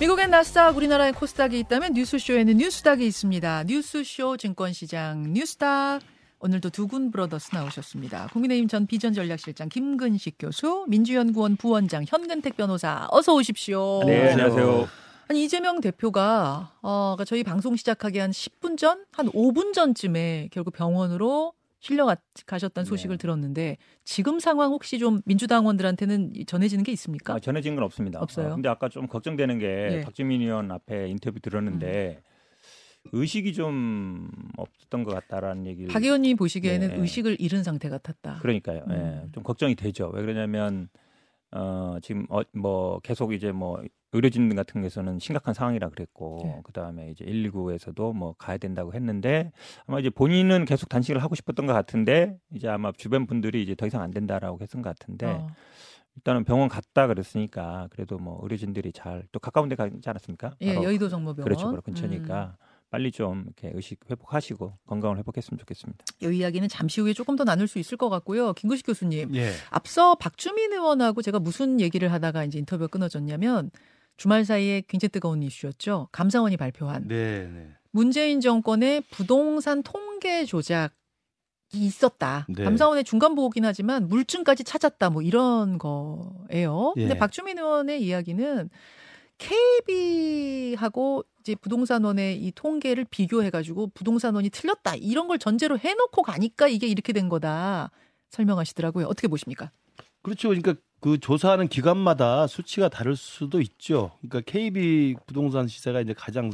미국의 나스닥, 우리나라의 코스닥이 있다면 뉴스쇼에는 뉴스닥이 있습니다. 뉴스쇼 증권시장 뉴스닥. 오늘도 두 군 브러더스 나오셨습니다. 국민의힘 전 비전전략실장 김근식 교수, 민주연구원 부원장 현근택 변호사, 어서 오십시오. 네, 안녕하세요. 아니 이재명 대표가 어 그러니까 저희 방송 시작하기 한 10분 전, 한 5분 전쯤에 결국 병원으로 실려 가셨다는 소식을 네. 들었는데 지금 상황 혹시 좀 민주당원들한테는 전해지는 게 있습니까? 아, 전해진 건 없습니다. 없어요. 어, 근데 아까 좀 걱정되는 게 네. 박주민 의원 앞에 인터뷰 들었는데 음. 의식이 좀 없었던 것 같다라는 얘기를 박 의원님 보시기에는 네. 의식을 잃은 상태 같았다. 그러니까요. 음. 네. 좀 걱정이 되죠. 왜 그러냐면 어 지금 어, 뭐 계속 이제 뭐 의료진 같은 경우에서는 심각한 상황이라 그랬고 네. 그다음에 이제 119에서도 뭐 가야 된다고 했는데 아마 이제 본인은 계속 단식을 하고 싶었던 것 같은데 이제 아마 주변 분들이 이제 더 이상 안 된다라고 했던 것 같은데 어. 일단은 병원 갔다 그랬으니까 그래도 뭐 의료진들이 잘 또 가까운 데 가지 않았습니까? 예, 여의도 정모병원. 그렇죠. 바로 근처니까 음. 빨리 좀 이렇게 의식 회복하시고 건강을 회복했으면 좋겠습니다. 이 이야기는 잠시 후에 조금 더 나눌 수 있을 것 같고요. 김구식 교수님, 예. 앞서 박주민 의원하고 제가 무슨 얘기를 하다가 이제 인터뷰가 끊어졌냐면 주말 사이에 굉장히 뜨거운 이슈였죠. 감사원이 발표한 네, 네. 문재인 정권의 부동산 통계 조작 이 있었다. 네. 감사원의 중간 보고긴 하지만 물증까지 찾았다. 뭐 이런 거예요. 예. 근데 박주민 의원의 이야기는 KB하고 이제 부동산원의 이 통계를 비교해가지고 부동산원이 틀렸다 이런 걸 전제로 해놓고 가니까 이게 이렇게 된 거다 설명하시더라고요. 어떻게 보십니까? 그렇죠. 그러니까 그 조사하는 기관마다 수치가 다를 수도 있죠. 그러니까 KB 부동산 시세가 이제 가장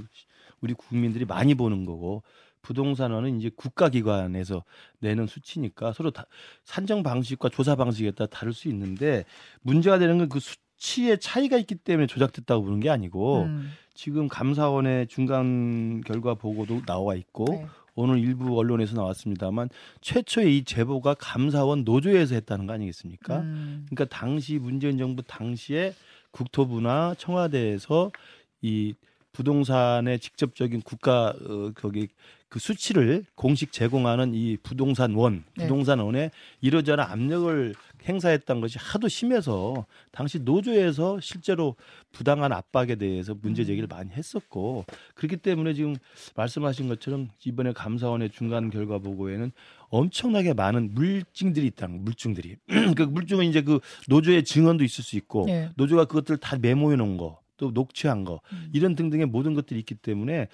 우리 국민들이 많이 보는 거고 부동산원은 이제 국가기관에서 내는 수치니까 서로 다 산정 방식과 조사 방식에 따라 다를 수 있는데 문제가 되는 건 그 수 치의 차이가 있기 때문에 조작됐다고 보는 게 아니고 음. 지금 감사원의 중간 결과 보고도 나와 있고 네. 오늘 일부 언론에서 나왔습니다만 최초의 이 제보가 감사원 노조에서 했다는 거 아니겠습니까? 음. 그러니까 당시 문재인 정부 당시에 국토부나 청와대에서 이 부동산의 직접적인 국가 어, 거기 그 수치를 공식 제공하는 이 부동산원, 네. 부동산원에 이러저런 압력을 행사했던 것이 하도 심해서 당시 노조에서 실제로 부당한 압박에 대해서 문제 음. 제기를 많이 했었고 그렇기 때문에 지금 말씀하신 것처럼 이번에 감사원의 중간 결과 보고에는 엄청나게 많은 물증들이 있다는 물증들이 그 물증은 이제 그 노조의 증언도 있을 수 있고 네. 노조가 그것들 다 메모해 놓은 거 또 녹취한 거 음. 이런 등등의 모든 것들이 있기 때문에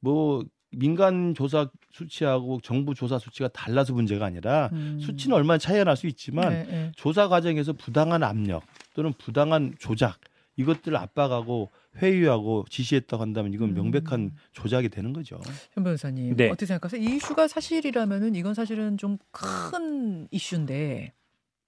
뭐 민간 조사 수치하고 정부 조사 수치가 달라서 문제가 아니라 음. 수치는 얼마나 차이가 날 수 있지만 네, 네. 조사 과정에서 부당한 압력 또는 부당한 조작 이것들을 압박하고 회유하고 지시했다고 한다면 이건 음. 명백한 음. 조작이 되는 거죠. 현 변호사님 네. 어떻게 생각하세요? 이 이슈가 사실이라면은 이건 사실은 좀 큰 이슈인데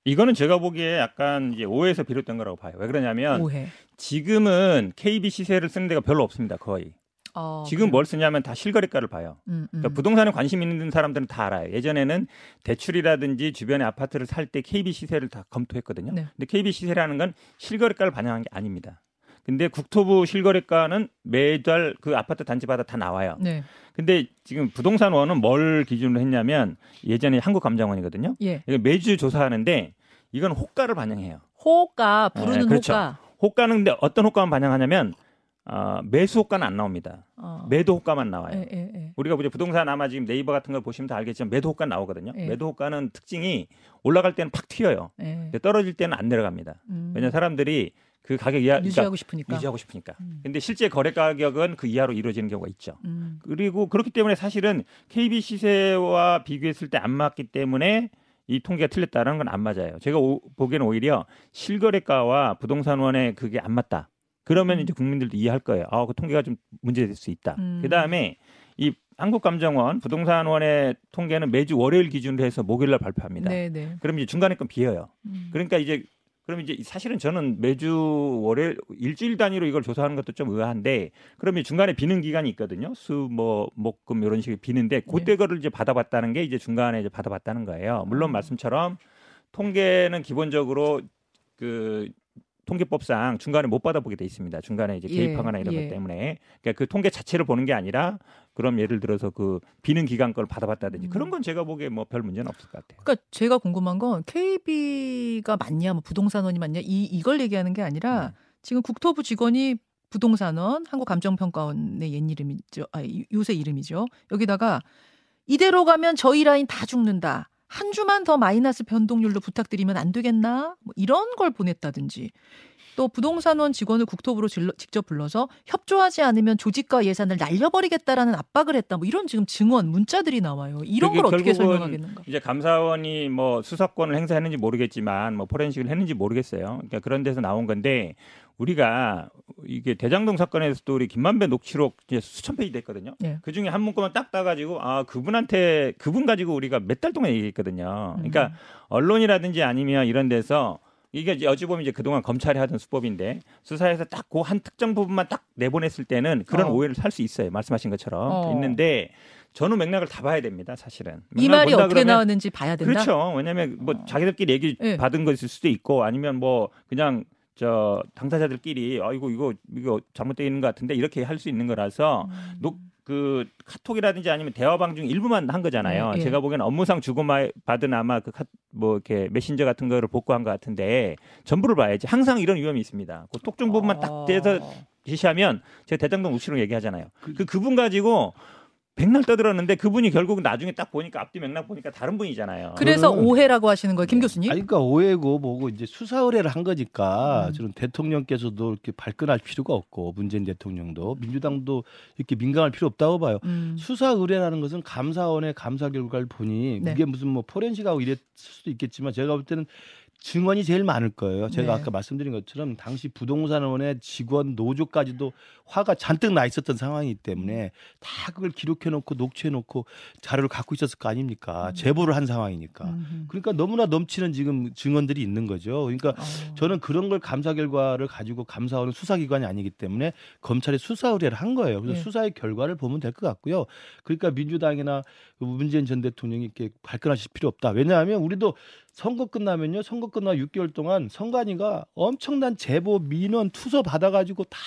이거는 제가 보기에 약간 이제 오해에서 비롯된 거라고 봐요. 왜 그러냐면 오해. 지금은 KB 시세를 쓰는 데가 별로 없습니다. 거의. 어, 지금 그래. 뭘 쓰냐면 다 실거래가를 봐요. 음, 음. 그러니까 부동산에 관심 있는 사람들은 다 알아요. 예전에는 대출이라든지 주변의 아파트를 살 때 KB 시세를 다 검토했거든요. 네. 근데 KB 시세라는 건 실거래가를 반영한 게 아닙니다. 근데 국토부 실거래가는 매달 그 아파트 단지마다 다 나와요. 네. 근데 지금 부동산원은 뭘 기준으로 했냐면 예전에 한국감정원이거든요. 예. 매주 조사하는데 이건 호가를 반영해요. 호가 부르는 네, 그렇죠. 호가. 호가는 근데 어떤 호가만 반영하냐면 어, 매수 호가는 안 나옵니다. 어. 매도 호가만 나와요. 에, 에, 에. 우리가 이제 부동산 아마 지금 네이버 같은 걸 보시면 다 알겠지만 매도 호가 나오거든요. 매도 호가는 특징이 올라갈 때는 팍 튀어요. 근데 떨어질 때는 안 내려갑니다. 음. 왜냐 사람들이 그 가격 이하 그러니까 유지하고 싶으니까 유지하고 싶으니까. 음. 근데 실제 거래 가격은 그 이하로 이루어지는 경우가 있죠. 음. 그리고 그렇기 때문에 사실은 KB 시세와 비교했을 때 안 맞기 때문에 이 통계가 틀렸다는 건 안 맞아요. 제가 오, 보기에는 오히려 실거래가와 부동산원의 그게 안 맞다. 그러면 음. 이제 국민들도 이해할 거예요. 아, 그 통계가 좀 문제될 수 있다. 음. 그 다음에 이 한국감정원 부동산원의 통계는 매주 월요일 기준으로 해서 목요일날 발표합니다. 네네. 네. 그럼 이제 중간에 건 비어요. 음. 그러니까 이제 그럼 이제 사실은 저는 매주 월요일 일주일 단위로 이걸 조사하는 것도 좀 의아한데 그러면 중간에 비는 기간이 있거든요. 수 뭐 목금 이런 식의 비는데 그때 네. 거를 이제 받아봤다는 게 이제 중간에 이제 받아봤다는 거예요. 물론 음. 말씀처럼 통계는 기본적으로 그 통계법상 중간에 못 받아보게 돼 있습니다. 중간에 이제 예, 개입하거나 이런 예. 것 때문에 그러니까 그 통계 자체를 보는 게 아니라 그럼 예를 들어서 그 비는 기간 걸 받아봤다든지 음. 그런 건 제가 보기에 뭐 별 문제는 없을 것 같아요. 그러니까 제가 궁금한 건 KB가 맞냐, 뭐 부동산원이 맞냐 이 이걸 얘기하는 게 아니라 음. 지금 국토부 직원이 부동산원, 한국감정평가원의 옛 이름이죠. 아, 요새 이름이죠. 여기다가 이대로 가면 저희 라인 다 죽는다. 한 주만 더 마이너스 변동률로 부탁드리면 안 되겠나? 뭐 이런 걸 보냈다든지. 또 부동산원 직원을 국토부로 질러, 직접 불러서 협조하지 않으면 조직과 예산을 날려버리겠다라는 압박을 했다. 뭐 이런 지금 증언 문자들이 나와요. 이런 걸 어떻게 설명하겠는가? 이제 감사원이 뭐 수사권을 행사했는지 모르겠지만 뭐 포렌식을 했는지 모르겠어요. 그러니까 그런 데서 나온 건데 우리가 이게 대장동 사건에서도 우리 김만배 녹취록 이제 수천 페이지 됐거든요. 네. 그 중에 한 문구만 딱 따가지고 아 그분한테 그분 가지고 우리가 몇 달 동안 얘기했거든요. 그러니까 음. 언론이라든지 아니면 이런 데서 이게 어찌 보면 이제 그동안 검찰이 하던 수법인데 수사에서 딱 그 한 특정 부분만 딱 내보냈을 때는 그런 어. 오해를 살 수 있어요. 말씀하신 것처럼 어. 있는데 전후 맥락을 다 봐야 됩니다. 사실은 이 말이 어떻게 나왔는지 봐야 된다. 그렇죠. 왜냐하면 뭐 어. 자기들끼리 얘기 네. 받은 것일 수도 있고 아니면 뭐 그냥 저 당사자들끼리 아이고 이거 이거 잘못되어 있는 것 같은데 이렇게 할 수 있는 거라서 음. 녹, 그 카톡이라든지 아니면 대화방 중 일부만 한 거잖아요. 네, 예. 제가 보기에는 업무상 주고 받은 아마 그 뭐 이렇게 메신저 같은 거를 복구한 것 같은데 전부를 봐야지. 항상 이런 위험이 있습니다. 그 톡중 부분만 딱 떼서 지시하면 제가 대장동 우치로 얘기하잖아요. 그, 그 그분 가지고 백날 떠들었는데 그분이 결국 나중에 딱 보니까 앞뒤 맥락 보니까 다른 분이잖아요. 그래서 오해라고 하시는 거예요, 김 교수님? 아니, 그러니까 오해고 뭐고 이제 수사 의뢰를 한 거니까 음. 저는 대통령께서도 이렇게 발끈할 필요가 없고 문재인 대통령도 민주당도 이렇게 민감할 필요 없다고 봐요. 음. 수사 의뢰라는 것은 감사원의 감사 결과를 보니 네. 이게 무슨 뭐 포렌식하고 이랬을 수도 있겠지만 제가 볼 때는 증언이 제일 많을 거예요. 제가 네. 아까 말씀드린 것처럼 당시 부동산원의 직원 노조까지도 화가 잔뜩 나 있었던 상황이기 때문에 다 그걸 기록해 놓고 녹취해 놓고 자료를 갖고 있었을 거 아닙니까? 음. 제보를 한 상황이니까. 음. 그러니까 너무나 넘치는 지금 증언들이 있는 거죠. 그러니까 어. 저는 그런 걸 감사 결과를 가지고 감사원은 수사기관이 아니기 때문에 검찰에 수사 의뢰를 한 거예요. 그래서 네. 수사의 결과를 보면 될 것 같고요. 그러니까 민주당이나 문재인 전 대통령이 이렇게 발끈하실 필요 없다. 왜냐하면 우리도 선거 끝나면요. 선거 끝나 6개월 동안 선관위가 엄청난 제보, 민원, 투서 받아가지고 다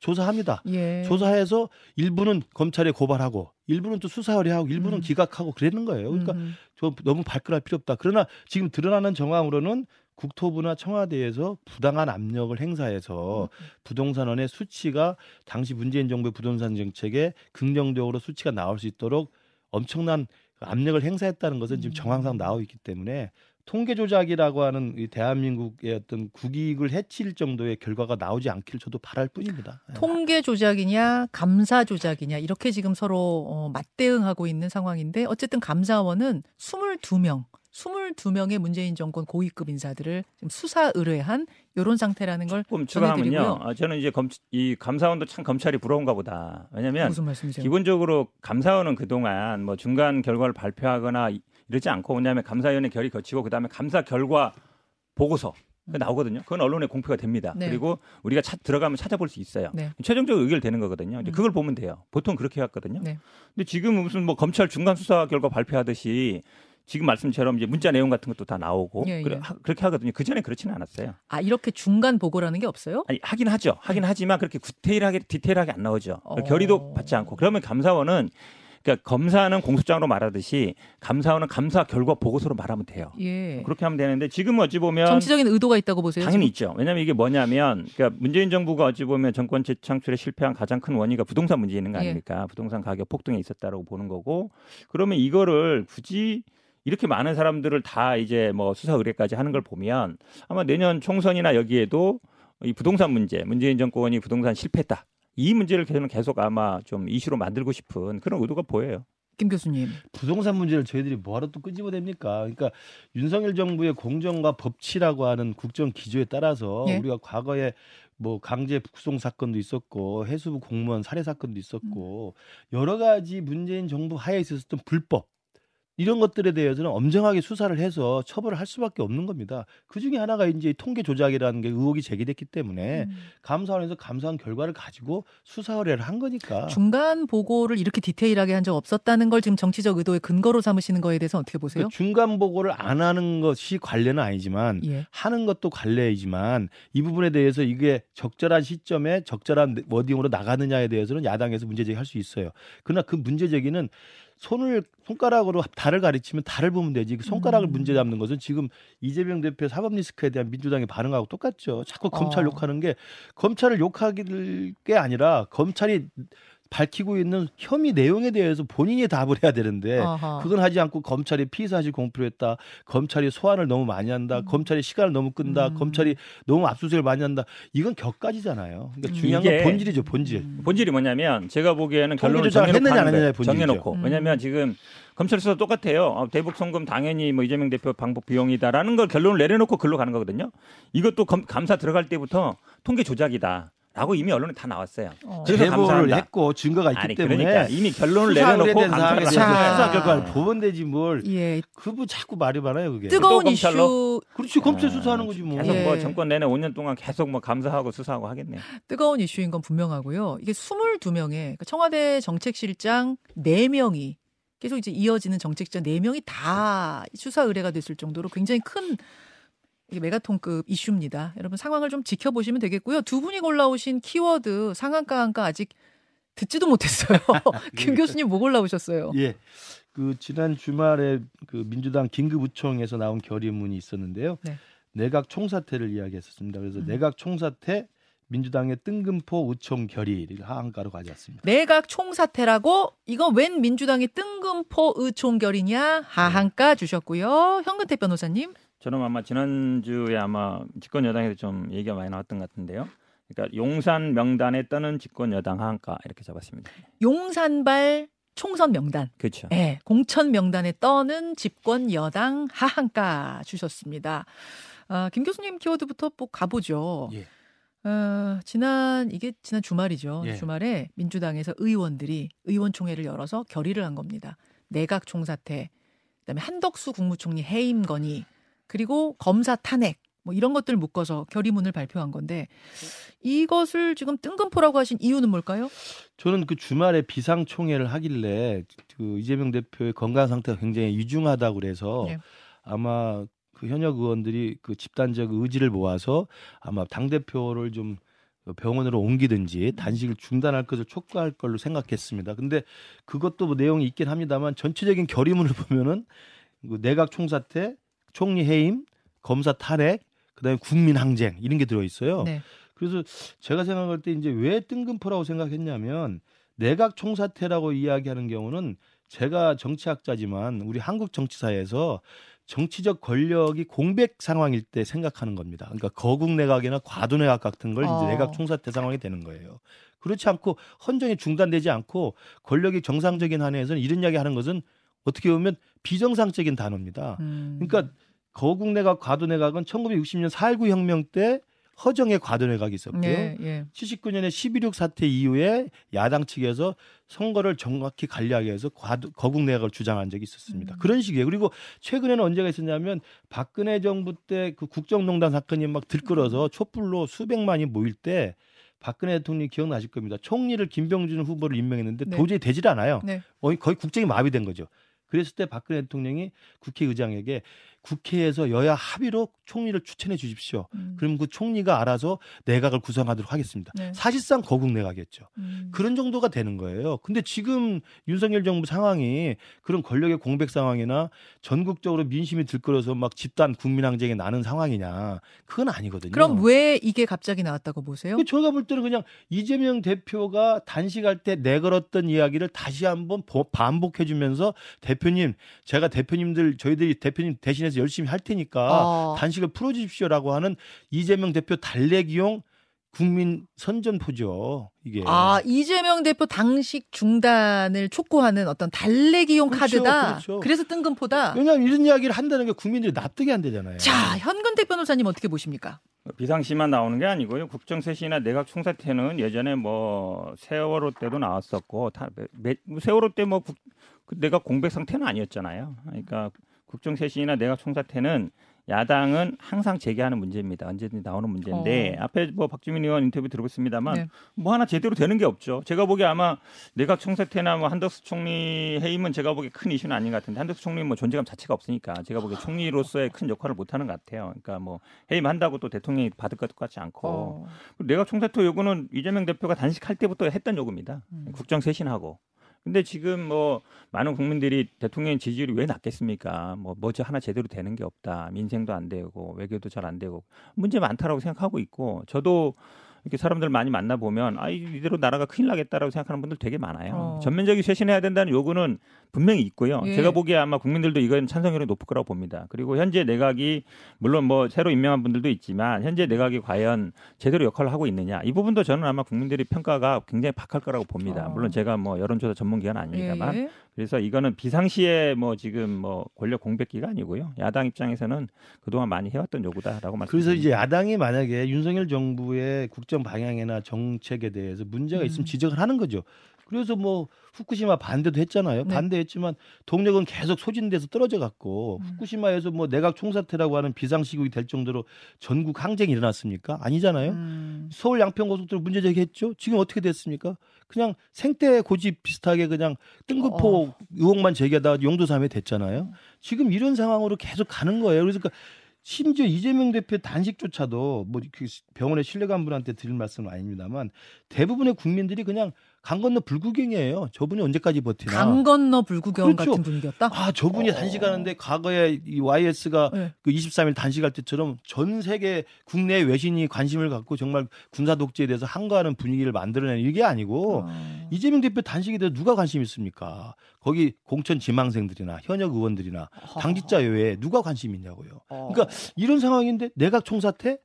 조사합니다. 예. 조사해서 일부는 검찰에 고발하고 일부는 또 수사 의뢰하고 일부는 음. 기각하고 그랬는 거예요. 그러니까 음. 저 너무 발끈할 필요 없다. 그러나 지금 드러나는 정황으로는 국토부나 청와대에서 부당한 압력을 행사해서 음. 부동산원의 수치가 당시 문재인 정부의 부동산 정책에 긍정적으로 수치가 나올 수 있도록 엄청난 압력을 행사했다는 것은 지금 음. 정황상 나오고 있기 때문에 통계 조작이라고 하는 이 대한민국의 어떤 국익을 해칠 정도의 결과가 나오지 않기를 저도 바랄 뿐입니다. 예. 통계 조작이냐 감사 조작이냐 이렇게 지금 서로 어, 맞대응하고 있는 상황인데 어쨌든 감사원은 22명 22명의 문재인 정권 고위급 인사들을 지금 수사 의뢰한 이런 상태라는 걸 전해드리고요. 아, 저는 이제 검, 이 감사원도 참 검찰이 부러운가 보다. 왜냐하면 기본적으로 감사원은 그동안 뭐 중간 결과를 발표하거나 이러지 않고 왜냐하면 감사위원회 결의 거치고 그다음에 감사 결과 보고서 음. 나오거든요. 그건 언론에 공표가 됩니다. 네. 그리고 우리가 차, 들어가면 찾아볼 수 있어요. 네. 최종적으로 의결되는 거거든요. 음. 그걸 보면 돼요. 보통 그렇게 해왔거든요. 네. 근데 지금 무슨 뭐 검찰 중간 수사 결과 발표하듯이 지금 말씀처럼 이제 문자 내용 같은 것도 다 나오고 예, 예. 그래, 하, 그렇게 하거든요. 그 전에 그렇지는 않았어요. 아 이렇게 중간 보고라는 게 없어요? 아니 하긴 하죠. 하긴 네. 하지만 그렇게 디테일하게 디테일하게 안 나오죠. 어... 결의도 받지 않고 그러면 감사원은 그러니까 검사는 공소장으로 말하듯이 감사원은 감사 결과 보고서로 말하면 돼요. 예. 그렇게 하면 되는데 지금 어찌 보면 정치적인 의도가 있다고 보세요. 당연히 지금? 있죠. 왜냐하면 이게 뭐냐면 그러니까 문재인 정부가 어찌 보면 정권 재창출에 실패한 가장 큰 원인이 부동산 문제 있는 거 예. 아닙니까? 예. 부동산 가격 폭등에 있었다라고 보는 거고 그러면 이거를 굳이 이렇게 많은 사람들을 다 이제 뭐 수사 의뢰까지 하는 걸 보면 아마 내년 총선이나 여기에도 이 부동산 문제, 문재인 정권이 부동산 실패했다. 이 문제를 저는 계속 아마 좀 이슈로 만들고 싶은 그런 의도가 보여요. 김 교수님. 부동산 문제를 저희들이 뭐하러 또 끄집어냅니까? 그러니까 윤석열 정부의 공정과 법치라고 하는 국정 기조에 따라서 예? 우리가 과거에 뭐 강제 북송 사건도 있었고 해수부 공무원 살해 사건도 있었고 음. 여러 가지 문재인 정부 하에 있었던 불법 이런 것들에 대해서는 엄정하게 수사를 해서 처벌을 할 수밖에 없는 겁니다. 그 중에 하나가 이제 통계 조작이라는 게 의혹이 제기됐기 때문에 음. 감사원에서 감사한 결과를 가지고 수사 의뢰를 한 거니까. 중간 보고를 이렇게 디테일하게 한 적 없었다는 걸 지금 정치적 의도의 근거로 삼으시는 거에 대해서 어떻게 보세요? 그 중간 보고를 안 하는 것이 관례는 아니지만 예. 하는 것도 관례이지만 이 부분에 대해서 이게 적절한 시점에 적절한 워딩으로 나가느냐에 대해서는 야당에서 문제 제기할 수 있어요. 그러나 그 문제 제기는 손을 손가락으로 달을 가리치면 달을 보면 되지. 그 손가락을 음. 문제 잡는 것은 지금 이재명 대표 사법 리스크에 대한 민주당의 반응하고 똑같죠. 자꾸 검찰 어. 욕하는 게 검찰을 욕하게 아니라 검찰이 밝히고 있는 혐의 내용에 대해서 본인이 답을 해야 되는데 아하. 그건 하지 않고 검찰이 피의 사실 공표했다. 검찰이 소환을 너무 많이 한다. 음. 검찰이 시간을 너무 끈다. 음. 검찰이 너무 압수수색을 많이 한다. 이건 격가지잖아요. 그러니까 음. 중요한 건 본질이죠, 본질. 음. 본질이 뭐냐면 제가 보기에는 결론을 정해놓고. 정해놓고. 왜냐하면 지금 검찰 수사 똑같아요. 어, 대북 송금 당연히 뭐 이재명 대표 방법 비용이다라는 걸 결론을 내려놓고 글로 가는 거거든요. 이것도 검, 감사 들어갈 때부터 통계 조작이다. 라고 이미 언론에 다 나왔어요. 어. 그래서 제보를 했고 증거가 있기 아니, 때문에 그러니까 이미 결론을 내려놓고 감사를 수사 결과를 보면 되지 뭘. 예. 그분 자꾸 말이 많아요 그게. 뜨거운 이슈. 그렇지 검찰 수사하는 거지 뭐. 계속 뭐 예. 뭐 정권 내내 5년 동안 계속 뭐 감사하고 수사하고 하겠네요. 뜨거운 이슈인 건 분명하고요. 이게 22명의 그러니까 청와대 정책실장 4명이 계속 이제 이어지는 정책자 4명이 다 수사 의뢰가 됐을 정도로 굉장히 큰 이게 메가톤급 이슈입니다. 여러분 상황을 좀 지켜보시면 되겠고요. 두 분이 골라오신 키워드 상한가 한가 아직 듣지도 못했어요. 김 교수님 뭐 골라오셨어요? 예. 그 지난 주말에 그 민주당 긴급우총에서 나온 결의문이 있었는데요. 네. 내각 총사퇴를 이야기했었습니다. 그래서 음. 내각 총사퇴 민주당의 뜬금포 우총 결의를 하한가로 가져왔습니다. 내각 총사퇴라고 이거 웬 민주당의 뜬금포 의총 결의냐 하한가 주셨고요. 현근태 변호사님. 저는 아마 지난주에 아마 집권 여당에서 좀 얘기가 많이 나왔던 것 같은데요. 그러니까 용산 명단에 떠는 집권 여당 하한가 이렇게 잡았습니다. 용산발 총선 명단. 그렇죠. 네, 공천 명단에 떠는 집권 여당 하한가 주셨습니다. 아, 김 교수님 키워드부터 꼭 가보죠. 예. 어, 지난 이게 지난 주말이죠. 예. 주말에 민주당에서 의원들이 의원총회를 열어서 결의를 한 겁니다. 내각 총사퇴, 그다음에 한덕수 국무총리 해임 건의, 그리고 검사 탄핵 뭐 이런 것들 묶어서 결의문을 발표한 건데 이것을 지금 뜬금포라고 하신 이유는 뭘까요? 저는 그 주말에 비상총회를 하길래 그 이재명 대표의 건강 상태가 굉장히 위중하다고 그래서 네. 아마 그 현역 의원들이 그 집단적 의지를 모아서 아마 당 대표를 좀 병원으로 옮기든지 단식을 중단할 것을 촉구할 걸로 생각했습니다. 근데 그것도 뭐 내용이 있긴 합니다만 전체적인 결의문을 보면은 그 내각 총사 태 총리 해임, 검사 탄핵, 그다음에 국민 항쟁 이런 게 들어 있어요. 네. 그래서 제가 생각할 때 이제 왜 뜬금포라고 생각했냐면 내각 총사태라고 이야기하는 경우는 제가 정치학자지만 우리 한국 정치사에서 정치적 권력이 공백 상황일 때 생각하는 겁니다. 그러니까 거국 내각이나 과도 내각 같은 걸 어. 이제 내각 총사태 상황이 되는 거예요. 그렇지 않고 헌정이 중단되지 않고 권력이 정상적인 한에서는 이런 이야기 하는 것은 어떻게 보면 비정상적인 단어입니다. 음. 그러니까 거국 내각, 과도 내각은 1960년 4.19 혁명 때 허정의 과도 내각이 있었고요. 예, 예. 79년에 11.6 사태 이후에 야당 측에서 선거를 정확히 관리하기 위해서 과도, 거국 내각을 주장한 적이 있었습니다. 음. 그런 식이에요. 그리고 최근에는 언제가 있었냐면 박근혜 정부 때 그 국정농단 사건이 막 들끓어서 촛불로 수백만이 모일 때 박근혜 대통령이 기억나실 겁니다. 총리를 김병준 후보를 임명했는데 네. 도저히 되질 않아요. 네. 거의 국정이 마비된 거죠. 그랬을 때 박근혜 대통령이 국회의장에게 국회에서 여야 합의로 총리를 추천해 주십시오. 음. 그럼 그 총리가 알아서 내각을 구성하도록 하겠습니다. 네. 사실상 거국 내각이었죠. 음. 그런 정도가 되는 거예요. 근데 지금 윤석열 정부 상황이 그런 권력의 공백 상황이나 전국적으로 민심이 들끓어서 막 집단 국민 항쟁이 나는 상황이냐. 그건 아니거든요. 그럼 왜 이게 갑자기 나왔다고 보세요? 저희가 볼 때는 그냥 이재명 대표가 단식할 때 내걸었던 이야기를 다시 한번 반복해 주면서 대표님, 제가 대표님들 저희들이 대표님 대신해서 대해서 열심히 할 테니까 어. 단식을 풀어주십시오라고 하는 이재명 대표 달래기용 국민 선전포죠. 이게. 아 이재명 대표 당식 중단을 촉구하는 어떤 달래기용 그렇죠, 카드다. 그렇죠. 그래서 뜬금포다. 왜냐하면 이런 이야기를 한다는 게 국민들이 납득이 안 되잖아요. 자 현근택 변호사님 어떻게 보십니까? 비상시만 나오는 게 아니고요. 국정쇄신이나 내각 총사태는 예전에 뭐 세월호 때도 나왔었고 다, 매, 세월호 때뭐 그 내각 공백 상태는 아니었잖아요. 그러니까 국정쇄신이나 내각 총사태는 야당은 항상 제기하는 문제입니다. 언제든지 나오는 문제인데 어. 앞에 뭐 박주민 의원 인터뷰 들어봤습니다만 네. 뭐 하나 제대로 되는 게 없죠. 제가 보기에 아마 내각 총사태나 뭐 한덕수 총리 해임은 제가 보기에 큰 이슈는 아닌 것 같은데 한덕수 총리는 뭐 존재감 자체가 없으니까 제가 보기에 총리로서의 큰 역할을 못 하는 것 같아요. 그러니까 뭐 해임한다고 또 대통령이 받을 것 같지 않고 어. 내각 총사퇴 요구는 이재명 대표가 단식할 때부터 했던 요구입니다. 음. 국정 쇄신하고 근데 지금 뭐 많은 국민들이 대통령 지지율이 왜 낮겠습니까? 뭐 뭐지 하나 제대로 되는 게 없다. 민생도 안 되고 외교도 잘 안 되고 문제 많다라고 생각하고 있고 저도 이렇게 사람들 많이 만나 보면 아 이대로 나라가 큰일 나겠다라고 생각하는 분들 되게 많아요. 어. 전면적인 쇄신해야 된다는 요구는 분명히 있고요. 예. 제가 보기에 아마 국민들도 이건 찬성률이 높을 거라고 봅니다. 그리고 현재 내각이 물론 뭐 새로 임명한 분들도 있지만 현재 내각이 과연 제대로 역할을 하고 있느냐 이 부분도 저는 아마 국민들이 평가가 굉장히 박할 거라고 봅니다. 어. 물론 제가 뭐 여론조사 전문기관 아닙니다만 예. 그래서 이거는 비상시에 뭐 지금 뭐 권력 공백기가 아니고요. 야당 입장에서는 그동안 많이 해왔던 요구다라고 말씀. 그래서 이제 야당이 만약에 윤석열 정부의 국정 방향이나 정책에 대해서 문제가 있으면 음. 지적을 하는 거죠. 그래서 뭐 후쿠시마 반대도 했잖아요. 네. 반대했지만 동력은 계속 소진돼서 떨어져 갔고 음. 후쿠시마에서 뭐 내각 총사태라고 하는 비상시국이 될 정도로 전국 항쟁이 일어났습니까? 아니잖아요. 음. 서울 양평고속도로 문제 제기했죠. 지금 어떻게 됐습니까? 그냥 생태 고집 비슷하게 그냥 뜬금포 어. 의혹만 제기하다 용도삼에 됐잖아요. 지금 이런 상황으로 계속 가는 거예요. 그래서 그러니까 심지어 이재명 대표 단식조차도 뭐 병원에 실려간 분한테 드릴 말씀은 아닙니다만 대부분의 국민들이 그냥 강 건너 불구경이에요. 저분이 언제까지 버티나. 강 건너 불구경 그렇죠. 같은 분위기였다. 아 저분이 어. 단식하는데 과거에 이 YS가 네. 그 23일 단식할 때처럼 전 세계 국내 외신이 관심을 갖고 정말 군사 독재에 대해서 항거하는 분위기를 만들어내는 이게 아니고 어. 이재명 대표 단식에 대해서 누가 관심 있습니까? 거기 공천 지망생들이나 현역 의원들이나 어. 당직자 외에 누가 관심 있냐고요. 어. 그러니까 이런 상황인데 내각 총사태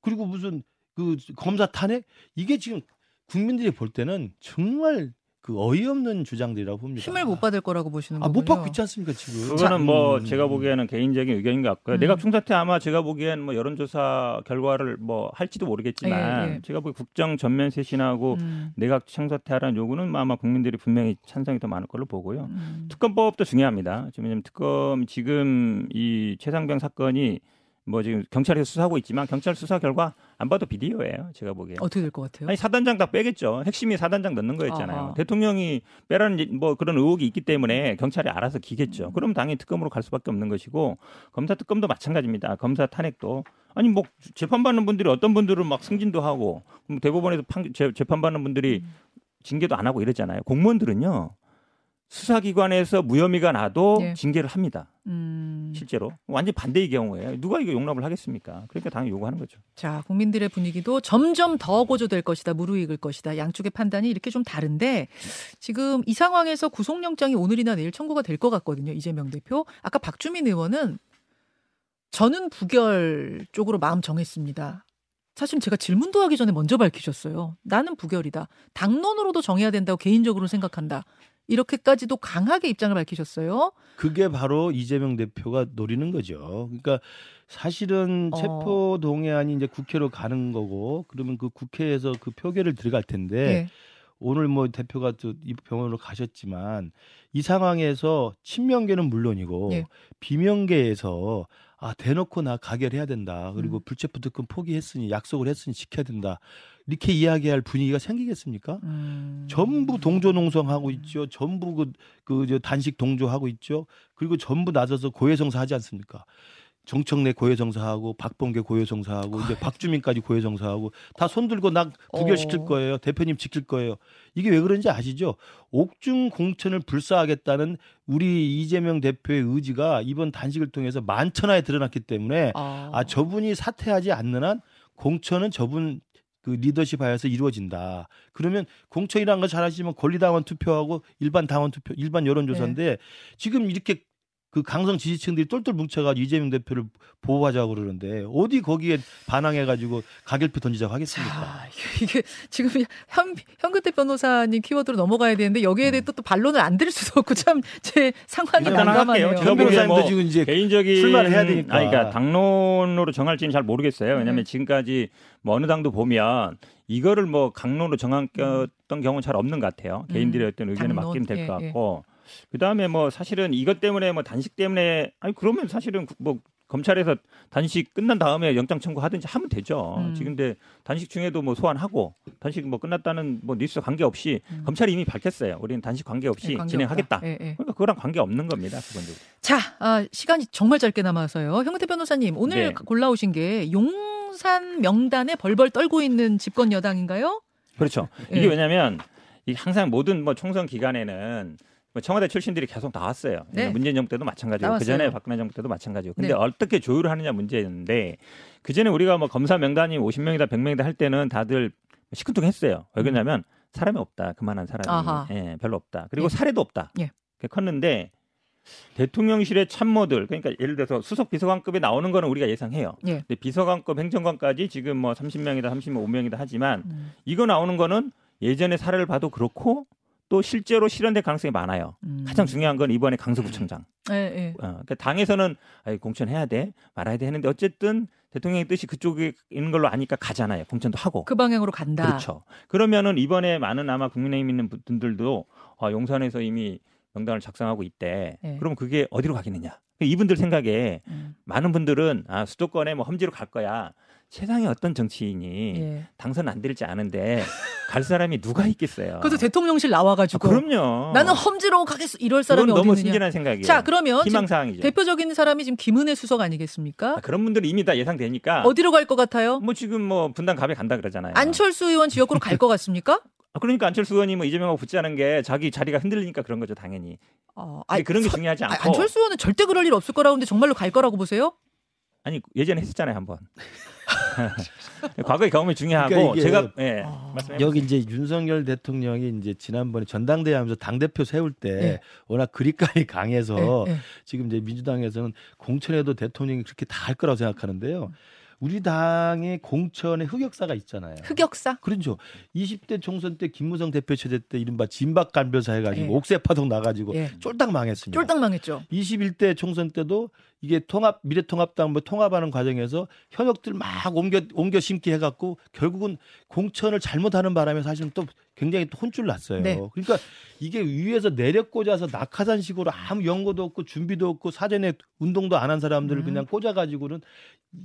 그리고 무슨 그 검사 탄핵 이게 지금 국민들이 볼 때는 정말 그 어이없는 주장들이라고 봅니다. 힘을 못 받을 거라고 보시는 거군요. 아, 못 받고 있지 않습니까 지금? 그거는 뭐 음. 제가 보기에는 개인적인 의견인 것 같고요. 음. 내각 총사태 아마 제가 보기엔 뭐 여론조사 결과를 뭐 할지도 모르겠지만 예, 예. 제가 보기 국정 전면 쇄신하고 음. 내각 총사퇴하라는 요구는 아마 국민들이 분명히 찬성이 더 많을 걸로 보고요. 음. 특검법도 중요합니다. 지금 특검 지금 이 최상병 사건이 뭐 지금 경찰에서 수사하고 있지만 경찰 수사 결과 안 봐도 비디오예요. 제가 보기에. 어떻게 될 것 같아요? 아니 사단장 다 빼겠죠. 핵심이 사단장 넣는 거였잖아요. 아하. 대통령이 빼라는 뭐 그런 의혹이 있기 때문에 경찰이 알아서 기겠죠. 음. 그럼 당연히 특검으로 갈 수밖에 없는 것이고 검사 특검도 마찬가지입니다. 검사 탄핵도 아니 뭐 재판받는 분들이 어떤 분들은 막 승진도 하고 대법원에서 판, 재판받는 분들이 음. 징계도 안 하고 이러잖아요. 공무원들은요. 수사기관에서 무혐의가 나도 네. 징계를 합니다. 음. 실제로 완전 반대의 경우에 누가 이거 용납을 하겠습니까? 그러니까 당연히 요구하는 거죠. 자, 국민들의 분위기도 점점 더 고조될 것이다, 무르익을 것이다. 양쪽의 판단이 이렇게 좀 다른데 지금 이 상황에서 구속영장이 오늘이나 내일 청구가 될 것 같거든요. 이재명 대표. 아까 박주민 의원은 저는 부결 쪽으로 마음 정했습니다. 사실 제가 질문도 하기 전에 먼저 밝히셨어요. 나는 부결이다. 당론으로도 정해야 된다고 개인적으로 생각한다. 이렇게까지도 강하게 입장을 밝히셨어요. 그게 바로 이재명 대표가 노리는 거죠. 그러니까 사실은 어. 체포 동의안이 이제 국회로 가는 거고 그러면 그 국회에서 그 표결을 들어갈 텐데 네. 오늘 뭐 대표가 또 이 병원으로 가셨지만 이 상황에서 친명계는 물론이고 네. 비명계에서 아 대놓고 나 가결해야 된다. 그리고 음. 불체포 특권 포기했으니 약속을 했으니 지켜야 된다. 이렇게 이야기할 분위기가 생기겠습니까? 음. 전부 동조 농성하고 있죠. 전부 그, 그 단식 동조하고 있죠. 그리고 전부 나서서 고해성사 하지 않습니까? 정청래 고해성사하고 박범계 고해성사하고 이제 박주민까지 고해성사하고 다 손들고 나 부결시킬 어. 거예요. 대표님 지킬 거예요. 이게 왜 그런지 아시죠? 옥중 공천을 불사하겠다는 우리 이재명 대표의 의지가 이번 단식을 통해서 만천하에 드러났기 때문에 아, 아 저분이 사퇴하지 않는 한 공천은 저분 그 리더십 하에서 이루어진다. 그러면 공천이라는 걸 잘 아시지만 권리당원 투표하고 일반 당원 투표, 일반 여론조사인데 네. 지금 이렇게 그 강성 지지층들이 똘똘 뭉쳐가지고 이재명 대표를 보호하자고 그러는데 어디 거기에 반항해가지고 가결표 던지자고 하겠습니까? 자, 이게 지금 현, 현근태 변호사님 키워드로 넘어가야 되는데 여기에 대해 음. 또, 또 반론을 안 들을 수도 없고 참 제 상황이 난감하네요. 현 변호사님도 뭐 지금 이제 개인적인 출마를 해야 되니까. 아니, 그러니까 당론으로 정할지는 잘 모르겠어요. 왜냐하면 네. 지금까지 뭐 어느 당도 보면 이거를 뭐 강론으로 정했던 음. 경우는 잘 없는 것 같아요. 개인들의 음. 어떤 의견에 맡기면 될것 예, 예. 같고. 예. 그다음에 뭐 사실은 이것 때문에 뭐 단식 때문에 아니 그러면 사실은 뭐 검찰에서 단식 끝난 다음에 영장 청구하든지 하면 되죠. 음. 지금 근데 단식 중에도 뭐 소환하고 단식 뭐 끝났다는 뭐 뉴스 관계 없이 음. 검찰이 이미 밝혔어요. 우리는 단식 관계 없이 네, 진행하겠다. 네, 네. 그러니까 그거랑 관계 없는 겁니다. 기본적으로. 자, 아, 시간이 정말 짧게 남아서요. 형태 변호사님 오늘 네. 골라오신 게 용산 명단에 벌벌 떨고 있는 집권 여당인가요? 그렇죠. 이게 왜냐하면 이 항상 모든 뭐 총선 기간에는 뭐 청와대 출신들이 계속 나왔어요. 네. 문재인 정부 때도 마찬가지고 그 전에 박근혜 정부 때도 마찬가지고. 근데 네. 어떻게 조율을 하느냐 문제였는데 그 전에 우리가 뭐 검사 명단이 50명이다 100명이다 할 때는 다들 시큰둥했어요. 왜 그러냐면 사람이 없다. 그만한 사람이 예, 별로 없다. 그리고 예. 사례도 없다. 예. 컸는데 대통령실의 참모들 그러니까 예를 들어서 수석 비서관급에 나오는 거는 우리가 예상해요. 예. 근데 비서관급 행정관까지 지금 뭐 30명이다 35명이다 하지만 음. 이거 나오는 거는 예전에 사례를 봐도 그렇고 또 실제로 실현될 가능성이 많아요. 음. 가장 중요한 건 이번에 강서구청장. 네, 네. 어, 그러니까 당에서는 아이, 공천해야 돼 말아야 돼 했는데 어쨌든 대통령의 뜻이 그쪽에 있는 걸로 아니까 가잖아요. 공천도 하고. 그 방향으로 간다. 그렇죠. 그러면은 이번에 많은 아마 국민의힘 있는 분들도 아, 용산에서 이미 명단을 작성하고 있대. 네. 그럼 그게 어디로 가겠느냐? 이분들 생각에 음. 많은 분들은 아, 수도권에 뭐 험지로 갈 거야. 세상에 어떤 정치인이 예. 당선 안 될지 아는데 갈 사람이 누가 있겠어요. 그래서 대통령실 나와가지고 아, 그럼요. 나는 험지로 가겠어 이럴 사람이 어디 너무 순진한 생각이에요. 자 그러면 희망사항이죠. 대표적인 사람이 지금 김은혜 수석 아니겠습니까? 아, 그런 분들이 이미 다 예상되니까 어디로 갈 것 같아요? 뭐 지금 뭐 분당 갑에 간다 그러잖아요. 안철수 의원 지역으로 갈 것 같습니까? 아, 그러니까 안철수 의원이 뭐 이재명하고 붙자는 게 자기 자리가 흔들리니까 그런 거죠 당연히. 어, 아니, 그런 게 서, 중요하지 않고. 안철수 의원은 절대 그럴 일 없을 거라고 하는데 정말로 갈 거라고 보세요? 아니 예전에 했었잖아요 한번. 과거의 경험이 중요하고 그러니까 제가 예, 아... 여기 이제 윤석열 대통령이 이제 지난번에 전당대회 하면서 당 대표 세울 때 네. 워낙 그립감이 강해서 네, 네. 지금 이제 민주당에서는 공천에도 대통령이 그렇게 다 할 거라고 생각하는데요. 우리 당의 공천의 흑역사가 있잖아요. 흑역사? 그렇죠. 20대 총선 때 김무성 대표 체제 때 이른바 진박 간별사 해가지고 예. 옥새 파동 나가지고 예. 쫄딱 망했습니다. 쫄딱 망했죠. 21대 총선 때도 이게 통합 미래통합당 뭐 통합하는 과정에서 현역들 막 옮겨 옮겨 심기 해갖고 결국은 공천을 잘못하는 바람에 사실은 또 굉장히 또 혼쭐 났어요. 네. 그러니까 이게 위에서 내려 꽂아서 낙하산식으로 아무 연구도 없고 준비도 없고 사전에 운동도 안 한 사람들을 음. 그냥 꽂아가지고는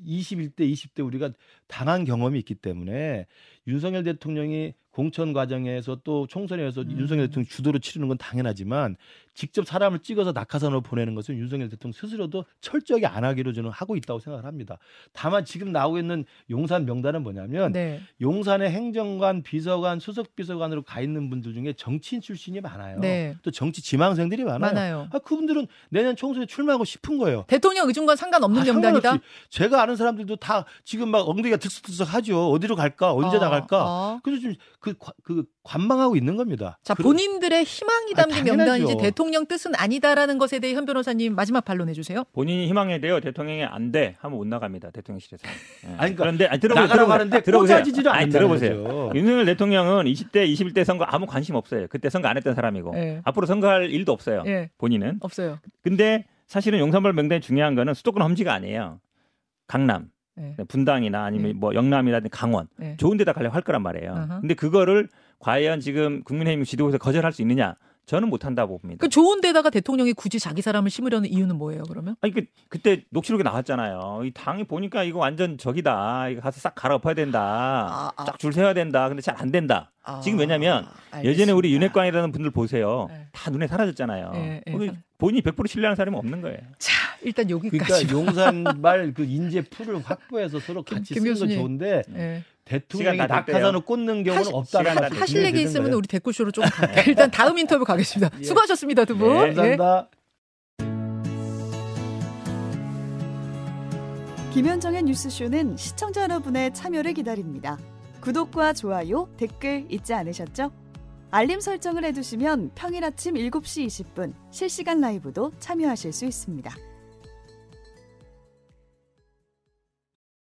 21대, 20대 우리가 당한 경험이 있기 때문에 윤석열 대통령이 공천 과정에서 또 총선에서 음. 윤석열 대통령 주도로 치르는 건 당연하지만 직접 사람을 찍어서 낙하산으로 보내는 것은 윤석열 대통령 스스로도 철저하게 안 하기로 저는 하고 있다고 생각을 합니다. 다만 지금 나오고 있는 용산 명단은 뭐냐면 네. 용산의 행정관, 비서관, 수석 비서관으로 가 있는 분들 중에 정치인 출신이 많아요. 네. 또 정치 지망생들이 많아요. 많아요. 아, 그분들은 내년 총선에 출마하고 싶은 거예요. 대통령 의중과 상관없는 아, 명단이다. 제가 아는 사람들도 다 지금 막 엉덩이가 들썩들썩하죠. 어디로 갈까? 언제 어, 나갈까? 어. 그래서 좀 그, 그 관망하고 있는 겁니다. 자, 본인들의 희망이 담긴 아, 명단이지 대통령 뜻은 아니다라는 것에 대해 현 변호사님 마지막 반론해 주세요. 본인이 희망에 대해 대통령이 안 돼 하면 못 나갑니다. 대통령실에서. 네. 아니, 그러니까 그런데 아니, 들어보세요. 들어보세요. 들어보세요. 아니, 들어보세요. 윤석열 대통령은 20대, 21대 선거 아무 관심 없어요. 그때 선거 안 했던 사람이고 네. 앞으로 선거할 일도 없어요. 네. 본인은 없어요. 근데 사실은 용산벌 명단이 중요한 거는 수도권 험지가 아니에요. 강남, 네. 분당이나 아니면 네. 뭐 영남이라든지 강원 네. 좋은 데다 가려고 할 거란 말이에요. uh-huh. 근데 그거를 과연 지금 국민의힘 지도부에서 거절할 수 있느냐? 저는 못한다고 봅니다. 그 좋은 데다가 대통령이 굳이 자기 사람을 심으려는 이유는 뭐예요, 그러면? 아니, 그, 그때 녹취록에 나왔잖아요. 이 당이 보니까 이거 완전 적이다. 이거 가서 싹 갈아엎어야 된다. 아, 아. 쫙줄 세워야 된다. 근데 잘 안 된다. 아, 지금 왜냐면 예전에 우리 윤핵관이라는 분들 보세요. 네. 다 눈에 사라졌잖아요. 네, 네. 본인이 100% 신뢰하는 사람이 없는 거예요. 자, 일단 여기까지. 그러니까 용산말 그 인재 풀을 확보해서 서로 같이 쓰는 건 좋은데 네. 대통령이 낙하산을 꽂는 경우는 없다는 하, 하실 얘기 있으면 우리 댓글쇼로 좀 갈게요. 일단 다음 인터뷰 가겠습니다. 예. 수고하셨습니다, 두 분. 네, 감사합니다. 예. 김현정의 뉴스쇼는 시청자 여러분의 참여를 기다립니다. 구독과 좋아요, 댓글 잊지 않으셨죠? 알림 설정을 해두시면 평일 아침 7시 20분 실시간 라이브도 참여하실 수 있습니다.